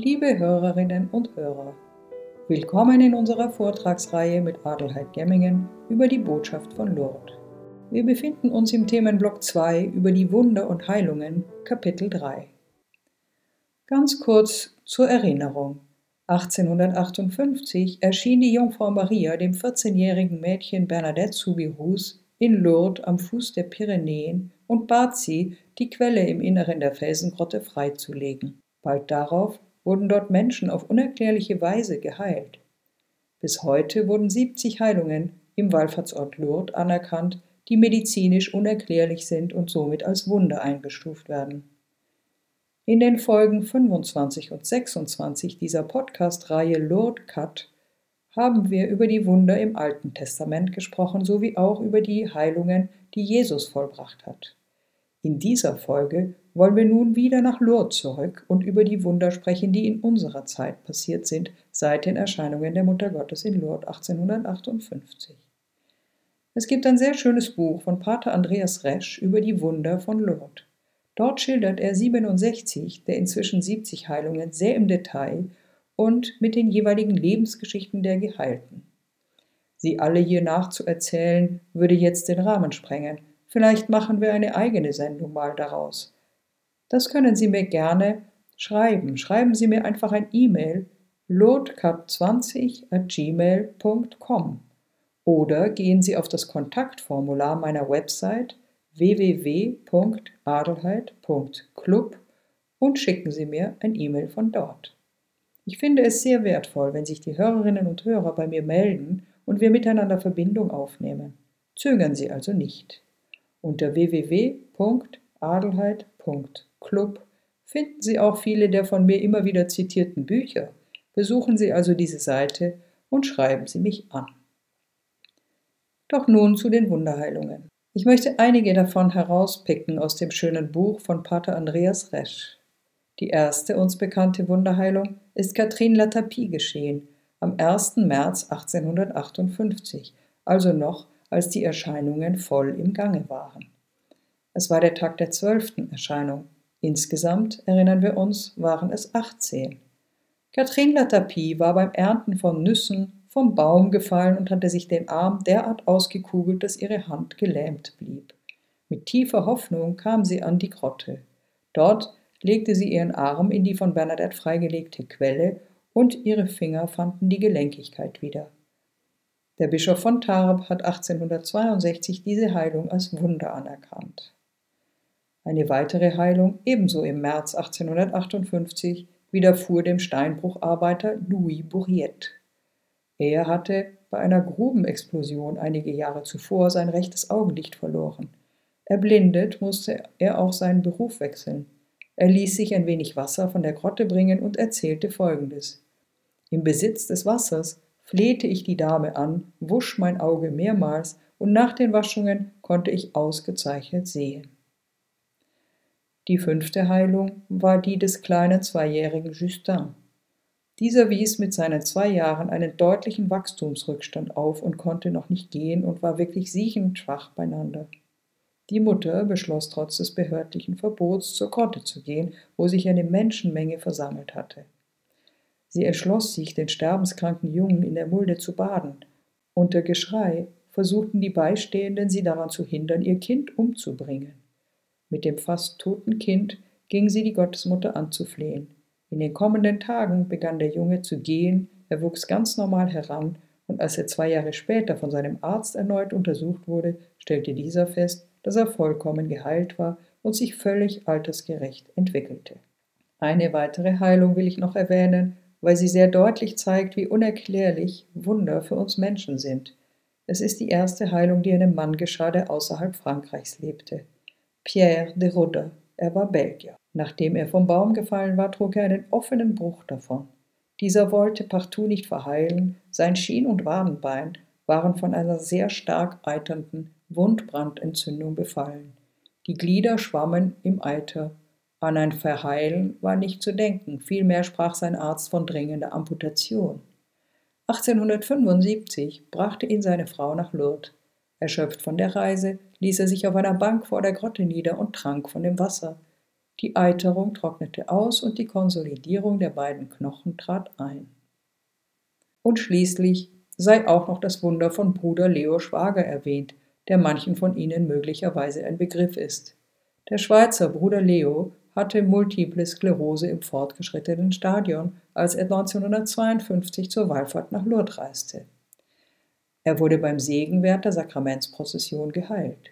Liebe Hörerinnen und Hörer, willkommen in unserer Vortragsreihe mit Adelheid Gemmingen über die Botschaft von Lourdes. Wir befinden uns im Themenblock 2 über die Wunder und Heilungen, Kapitel 3. Ganz kurz zur Erinnerung. 1858 erschien die Jungfrau Maria dem 14-jährigen Mädchen Bernadette Soubirous in Lourdes am Fuß der Pyrenäen und bat sie, die Quelle im Inneren der Felsengrotte freizulegen. Bald darauf wurden dort Menschen auf unerklärliche Weise geheilt. Bis heute wurden 70 Heilungen im Wallfahrtsort Lourdes anerkannt, die medizinisch unerklärlich sind und somit als Wunder eingestuft werden. In den Folgen 25 und 26 dieser Podcast-Reihe Lourdes Cut haben wir über die Wunder im Alten Testament gesprochen, sowie auch über die Heilungen, die Jesus vollbracht hat. In dieser Folge wollen wir nun wieder nach Lourdes zurück und über die Wunder sprechen, die in unserer Zeit passiert sind, seit den Erscheinungen der Mutter Gottes in Lourdes 1858. Es gibt ein sehr schönes Buch von Pater Andreas Resch über die Wunder von Lourdes. Dort schildert er 67 der inzwischen 70 Heilungen sehr im Detail und mit den jeweiligen Lebensgeschichten der Geheilten. Sie alle hier nachzuerzählen, würde jetzt den Rahmen sprengen. Vielleicht machen wir eine eigene Sendung mal daraus. Das können Sie mir gerne schreiben. Schreiben Sie mir einfach ein E-Mail lotcut20 at gmail.com oder gehen Sie auf das Kontaktformular meiner Website www.adelheid.club und schicken Sie mir ein E-Mail von dort. Ich finde es sehr wertvoll, wenn sich die Hörerinnen und Hörer bei mir melden und wir miteinander Verbindung aufnehmen. Zögern Sie also nicht. Unter www.adelheid.club finden Sie auch viele der von mir immer wieder zitierten Bücher. Besuchen Sie also diese Seite und schreiben Sie mich an. Doch nun zu den Wunderheilungen. Ich möchte einige davon herauspicken aus dem schönen Buch von Pater Andreas Resch. Die erste uns bekannte Wunderheilung ist Catherine Latapie geschehen, am 1. März 1858, also noch als die Erscheinungen voll im Gange waren. Es war der Tag der zwölften Erscheinung. Insgesamt, erinnern wir uns, waren es 18. Catherine Latapie war beim Ernten von Nüssen vom Baum gefallen und hatte sich den Arm derart ausgekugelt, dass ihre Hand gelähmt blieb. Mit tiefer Hoffnung kam sie an die Grotte. Dort legte sie ihren Arm in die von Bernadette freigelegte Quelle und ihre Finger fanden die Gelenkigkeit wieder. Der Bischof von Tarbes hat 1862 diese Heilung als Wunder anerkannt. Eine weitere Heilung, ebenso im März 1858, widerfuhr dem Steinbrucharbeiter Louis Bourriette. Er hatte bei einer Grubenexplosion einige Jahre zuvor sein rechtes Augenlicht verloren. Erblindet musste er auch seinen Beruf wechseln. Er ließ sich ein wenig Wasser von der Grotte bringen und erzählte folgendes. Im Besitz des Wassers flehte ich die Dame an, wusch mein Auge mehrmals, und nach den Waschungen konnte ich ausgezeichnet sehen. Die fünfte Heilung war die des kleinen zweijährigen Justin. Dieser wies mit seinen zwei Jahren einen deutlichen Wachstumsrückstand auf und konnte noch nicht gehen und war wirklich siechend schwach beieinander. Die Mutter beschloss trotz des behördlichen Verbots zur Grotte zu gehen, wo sich eine Menschenmenge versammelt hatte. Sie erschloss sich, den sterbenskranken Jungen in der Mulde zu baden. Unter Geschrei versuchten die Beistehenden, sie daran zu hindern, ihr Kind umzubringen. Mit dem fast toten Kind ging sie die Gottesmutter anzuflehen. In den kommenden Tagen begann der Junge zu gehen, er wuchs ganz normal heran, und als er zwei Jahre später von seinem Arzt erneut untersucht wurde, stellte dieser fest, dass er vollkommen geheilt war und sich völlig altersgerecht entwickelte. Eine weitere Heilung will ich noch erwähnen, weil sie sehr deutlich zeigt, wie unerklärlich Wunder für uns Menschen sind. Es ist die erste Heilung, die einem Mann geschah, der außerhalb Frankreichs lebte. Pierre de Rudder, er war Belgier. Nachdem er vom Baum gefallen war, trug er einen offenen Bruch davon. Dieser wollte partout nicht verheilen, sein Schien- und Wadenbein waren von einer sehr stark eiternden Wundbrandentzündung befallen. Die Glieder schwammen im Eiter. An ein Verheilen war nicht zu denken, vielmehr sprach sein Arzt von dringender Amputation. 1875 brachte ihn seine Frau nach Lourdes. Erschöpft von der Reise, ließ er sich auf einer Bank vor der Grotte nieder und trank von dem Wasser. Die Eiterung trocknete aus und die Konsolidierung der beiden Knochen trat ein. Und schließlich sei auch noch das Wunder von Bruder Leo Schwager erwähnt, der manchen von Ihnen möglicherweise ein Begriff ist. Der Schweizer Bruder Leo hatte multiple Sklerose im fortgeschrittenen Stadion, als er 1952 zur Wallfahrt nach Lourdes reiste. Er wurde beim Segenwert der Sakramentsprozession geheilt.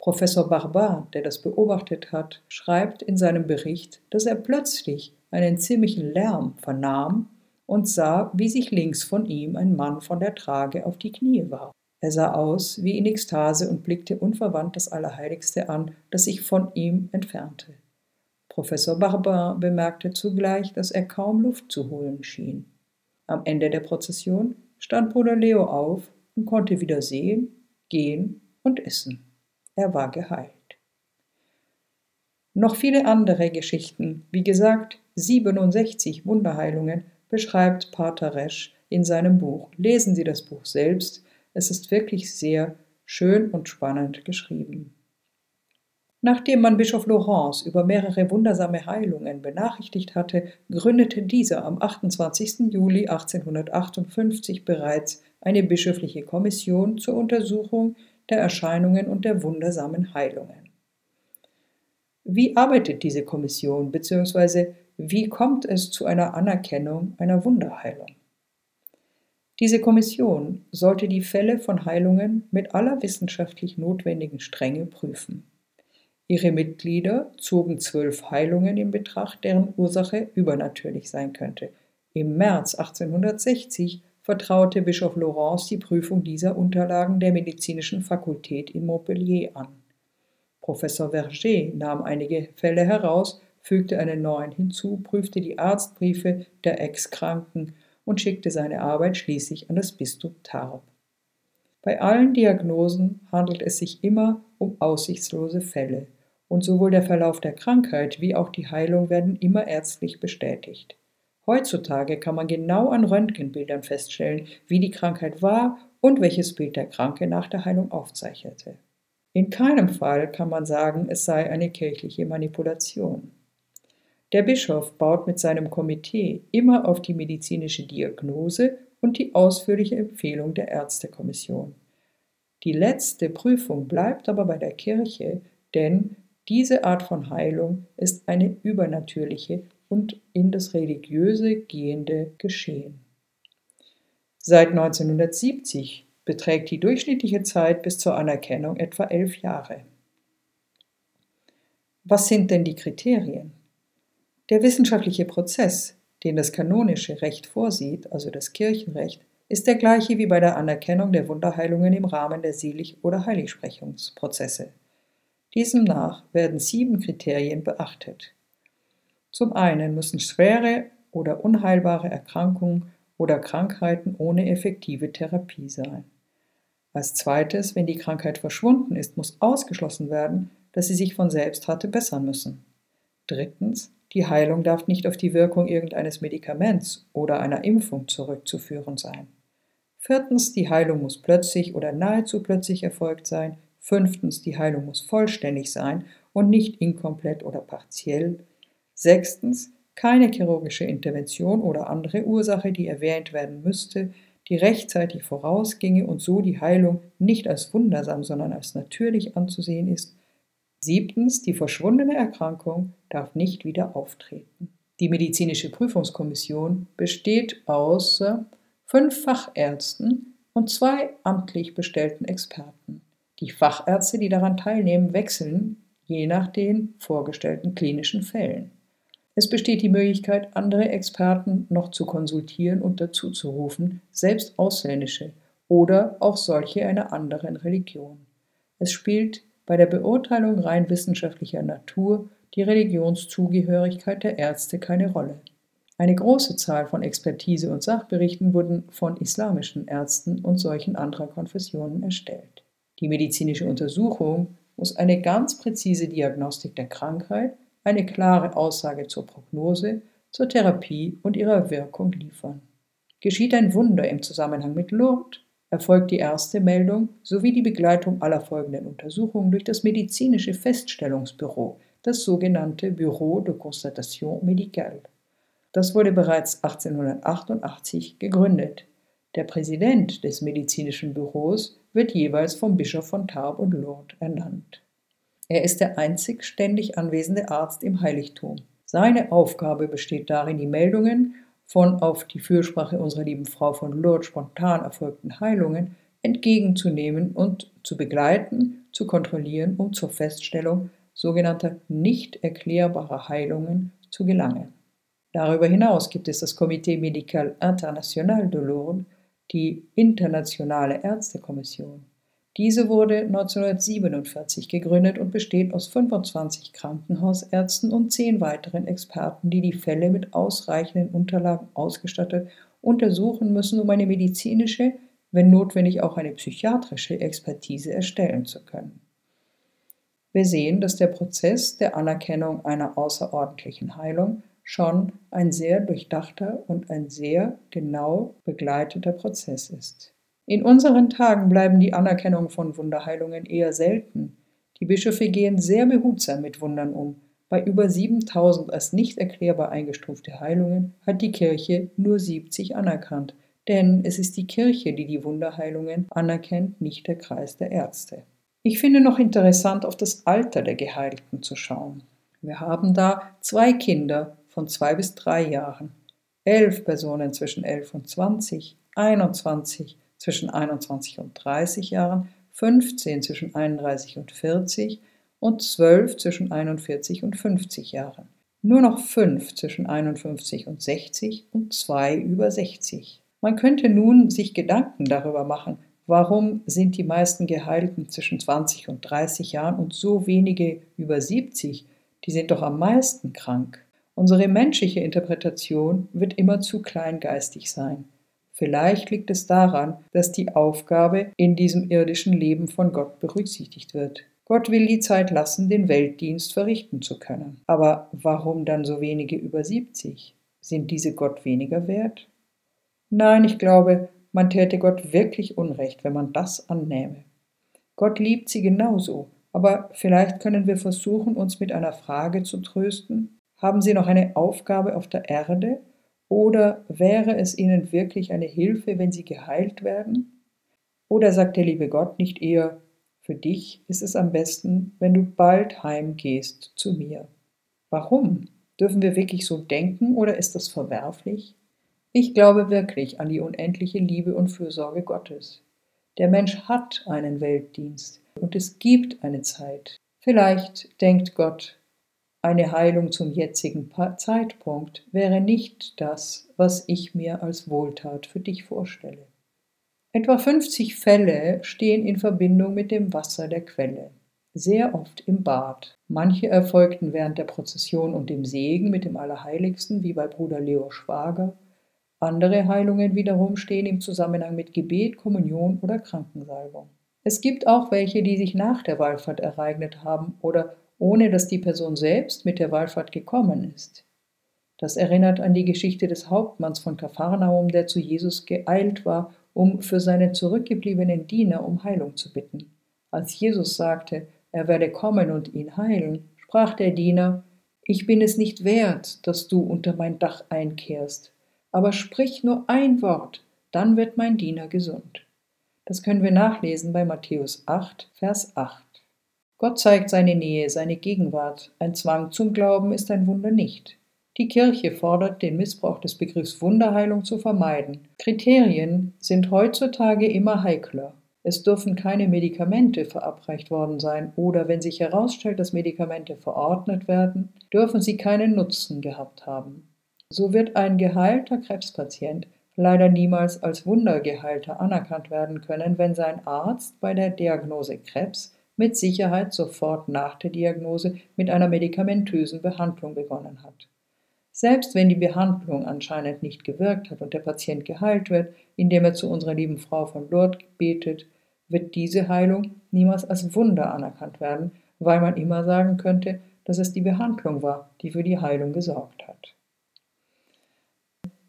Professor Barbar, der das beobachtet hat, schreibt in seinem Bericht, dass er plötzlich einen ziemlichen Lärm vernahm und sah, wie sich links von ihm ein Mann von der Trage auf die Knie warf. Er sah aus wie in Ekstase und blickte unverwandt das Allerheiligste an, das sich von ihm entfernte. Professor Barbar bemerkte zugleich, dass er kaum Luft zu holen schien. Am Ende der Prozession stand Bruder Leo auf und konnte wieder sehen, gehen und essen. Er war geheilt. Noch viele andere Geschichten, wie gesagt, 67 Wunderheilungen, beschreibt Pater Resch in seinem Buch. Lesen Sie das Buch selbst, es ist wirklich sehr schön und spannend geschrieben. Nachdem man Bischof Laurence über mehrere wundersame Heilungen benachrichtigt hatte, gründete dieser am 28. Juli 1858 bereits eine bischöfliche Kommission zur Untersuchung der Erscheinungen und der wundersamen Heilungen. Wie arbeitet diese Kommission bzw. wie kommt es zu einer Anerkennung einer Wunderheilung? Diese Kommission sollte die Fälle von Heilungen mit aller wissenschaftlich notwendigen Strenge prüfen. Ihre Mitglieder zogen zwölf Heilungen in Betracht, deren Ursache übernatürlich sein könnte. Im März 1860 vertraute Bischof Laurence die Prüfung dieser Unterlagen der medizinischen Fakultät in Montpellier an. Professor Verger nahm einige Fälle heraus, fügte einen neuen hinzu, prüfte die Arztbriefe der Ex-Kranken und schickte seine Arbeit schließlich an das Bistum Tarbes. Bei allen Diagnosen handelt es sich immer um aussichtslose Fälle und sowohl der Verlauf der Krankheit wie auch die Heilung werden immer ärztlich bestätigt. Heutzutage kann man genau an Röntgenbildern feststellen, wie die Krankheit war und welches Bild der Kranke nach der Heilung aufzeichnete. In keinem Fall kann man sagen, es sei eine kirchliche Manipulation. Der Bischof baut mit seinem Komitee immer auf die medizinische Diagnose und die ausführliche Empfehlung der Ärztekommission. Die letzte Prüfung bleibt aber bei der Kirche, denn diese Art von Heilung ist eine übernatürliche und in das Religiöse gehende Geschehen. Seit 1970 beträgt die durchschnittliche Zeit bis zur Anerkennung etwa elf Jahre. Was sind denn die Kriterien? Der wissenschaftliche Prozess, den das kanonische Recht vorsieht, also das Kirchenrecht, ist der gleiche wie bei der Anerkennung der Wunderheilungen im Rahmen der Selig- oder Heiligsprechungsprozesse. Diesem nach werden sieben Kriterien beachtet. Zum einen müssen schwere oder unheilbare Erkrankungen oder Krankheiten ohne effektive Therapie sein. Als zweites, wenn die Krankheit verschwunden ist, muss ausgeschlossen werden, dass sie sich von selbst hatte bessern müssen. Drittens, die Heilung darf nicht auf die Wirkung irgendeines Medikaments oder einer Impfung zurückzuführen sein. Viertens, die Heilung muss plötzlich oder nahezu plötzlich erfolgt sein. Fünftens, die Heilung muss vollständig sein und nicht inkomplett oder partiell. Sechstens, keine chirurgische Intervention oder andere Ursache, die erwähnt werden müsste, die rechtzeitig vorausginge und so die Heilung nicht als wundersam, sondern als natürlich anzusehen ist. Siebtens, die verschwundene Erkrankung darf nicht wieder auftreten. Die medizinische Prüfungskommission besteht aus fünf Fachärzten und zwei amtlich bestellten Experten. Die Fachärzte, die daran teilnehmen, wechseln je nach den vorgestellten klinischen Fällen. Es besteht die Möglichkeit, andere Experten noch zu konsultieren und dazu zu rufen, selbst ausländische oder auch solche einer anderen Religion. Es spielt bei der Beurteilung rein wissenschaftlicher Natur die Religionszugehörigkeit der Ärzte keine Rolle. Eine große Zahl von Expertise und Sachberichten wurden von islamischen Ärzten und solchen anderer Konfessionen erstellt. Die medizinische Untersuchung muss eine ganz präzise Diagnostik der Krankheit eine klare Aussage zur Prognose, zur Therapie und ihrer Wirkung liefern. Geschieht ein Wunder im Zusammenhang mit Lourdes, erfolgt die erste Meldung sowie die Begleitung aller folgenden Untersuchungen durch das medizinische Feststellungsbüro, das sogenannte Bureau de Constatation Médicale. Das wurde bereits 1888 gegründet. Der Präsident des medizinischen Büros wird jeweils vom Bischof von Tarbes und Lourdes ernannt. Er ist der einzig ständig anwesende Arzt im Heiligtum. Seine Aufgabe besteht darin, die Meldungen von auf die Fürsprache unserer lieben Frau von Lourdes spontan erfolgten Heilungen entgegenzunehmen und zu begleiten, zu kontrollieren, um zur Feststellung sogenannter nicht erklärbarer Heilungen zu gelangen. Darüber hinaus gibt es das Comité Médical International de Lourdes, die Internationale Ärztekommission. Diese wurde 1947 gegründet und besteht aus 25 Krankenhausärzten und zehn weiteren Experten, die die Fälle mit ausreichenden Unterlagen ausgestattet untersuchen müssen, um eine medizinische, wenn notwendig auch eine psychiatrische Expertise erstellen zu können. Wir sehen, dass der Prozess der Anerkennung einer außerordentlichen Heilung schon ein sehr durchdachter und ein sehr genau begleiteter Prozess ist. In unseren Tagen bleiben die Anerkennungen von Wunderheilungen eher selten. Die Bischöfe gehen sehr behutsam mit Wundern um. Bei über 7000 als nicht erklärbar eingestufte Heilungen hat die Kirche nur 70 anerkannt, denn es ist die Kirche, die die Wunderheilungen anerkennt, nicht der Kreis der Ärzte. Ich finde noch interessant, auf das Alter der Geheilten zu schauen. Wir haben da zwei Kinder von zwei bis drei Jahren, elf Personen zwischen elf und zwanzig, 21 zwischen 21 und 30 Jahren, 15 zwischen 31 und 40 und 12 zwischen 41 und 50 Jahren. Nur noch 5 zwischen 51 und 60 und 2 über 60. Man könnte nun sich Gedanken darüber machen, warum sind die meisten Geheilten zwischen 20 und 30 Jahren und so wenige über 70, die sind doch am meisten krank. Unsere menschliche Interpretation wird immer zu kleingeistig sein. Vielleicht liegt es daran, dass die Aufgabe in diesem irdischen Leben von Gott berücksichtigt wird. Gott will die Zeit lassen, den Weltdienst verrichten zu können. Aber warum dann so wenige über 70? Sind diese Gott weniger wert? Nein, ich glaube, man täte Gott wirklich Unrecht, wenn man das annähme. Gott liebt sie genauso, aber vielleicht können wir versuchen, uns mit einer Frage zu trösten. Haben sie noch eine Aufgabe auf der Erde oder wäre es ihnen wirklich eine Hilfe, wenn sie geheilt werden? Oder sagt der liebe Gott nicht eher, für dich ist es am besten, wenn du bald heimgehst zu mir? Warum? Dürfen wir wirklich so denken oder ist das verwerflich? Ich glaube wirklich an die unendliche Liebe und Fürsorge Gottes. Der Mensch hat einen Weltdienst und es gibt eine Zeit. Vielleicht denkt Gott, eine Heilung zum jetzigen Zeitpunkt wäre nicht das, was ich mir als Wohltat für dich vorstelle. Etwa 50 Fälle stehen in Verbindung mit dem Wasser der Quelle, sehr oft im Bad. Manche erfolgten während der Prozession und dem Segen mit dem Allerheiligsten, wie bei Bruder Leo Schwager. Andere Heilungen wiederum stehen im Zusammenhang mit Gebet, Kommunion oder Krankensalbung. Es gibt auch welche, die sich nach der Wallfahrt ereignet haben oder ohne dass die Person selbst mit der Wallfahrt gekommen ist. Das erinnert an die Geschichte des Hauptmanns von Kapharnaum, der zu Jesus geeilt war, um für seinen zurückgebliebenen Diener um Heilung zu bitten. Als Jesus sagte, er werde kommen und ihn heilen, sprach der Diener, ich bin es nicht wert, dass du unter mein Dach einkehrst, aber sprich nur ein Wort, dann wird mein Diener gesund. Das können wir nachlesen bei Matthäus 8, Vers 8. Gott zeigt seine Nähe, seine Gegenwart. Ein Zwang zum Glauben ist ein Wunder nicht. Die Kirche fordert, den Missbrauch des Begriffs Wunderheilung zu vermeiden. Kriterien sind heutzutage immer heikler. Es dürfen keine Medikamente verabreicht worden sein oder wenn sich herausstellt, dass Medikamente verordnet werden, dürfen sie keinen Nutzen gehabt haben. So wird ein geheilter Krebspatient leider niemals als Wundergeheilter anerkannt werden können, wenn sein Arzt bei der Diagnose Krebs mit Sicherheit sofort nach der Diagnose mit einer medikamentösen Behandlung begonnen hat. Selbst wenn die Behandlung anscheinend nicht gewirkt hat und der Patient geheilt wird, indem er zu unserer lieben Frau von Lourdes betet, wird diese Heilung niemals als Wunder anerkannt werden, weil man immer sagen könnte, dass es die Behandlung war, die für die Heilung gesorgt hat.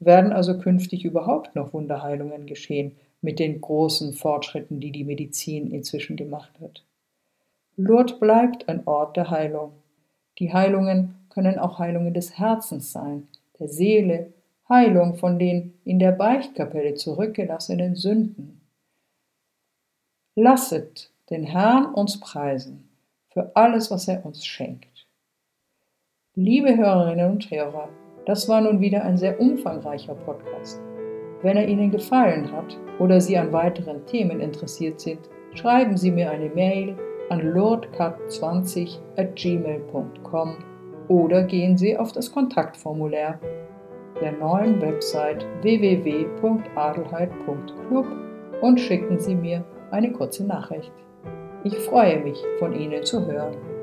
Werden also künftig überhaupt noch Wunderheilungen geschehen mit den großen Fortschritten, die die Medizin inzwischen gemacht hat? Lourdes bleibt ein Ort der Heilung. Die Heilungen können auch Heilungen des Herzens sein, der Seele, Heilung von den in der Beichtkapelle zurückgelassenen Sünden. Lasset den Herrn uns preisen für alles, was er uns schenkt. Liebe Hörerinnen und Hörer, das war nun wieder ein sehr umfangreicher Podcast. Wenn er Ihnen gefallen hat oder Sie an weiteren Themen interessiert sind, schreiben Sie mir eine Mail an lordcat20 at gmail.com oder gehen Sie auf das Kontaktformular der neuen Website www.adelheid.club und schicken Sie mir eine kurze Nachricht. Ich freue mich, von Ihnen zu hören.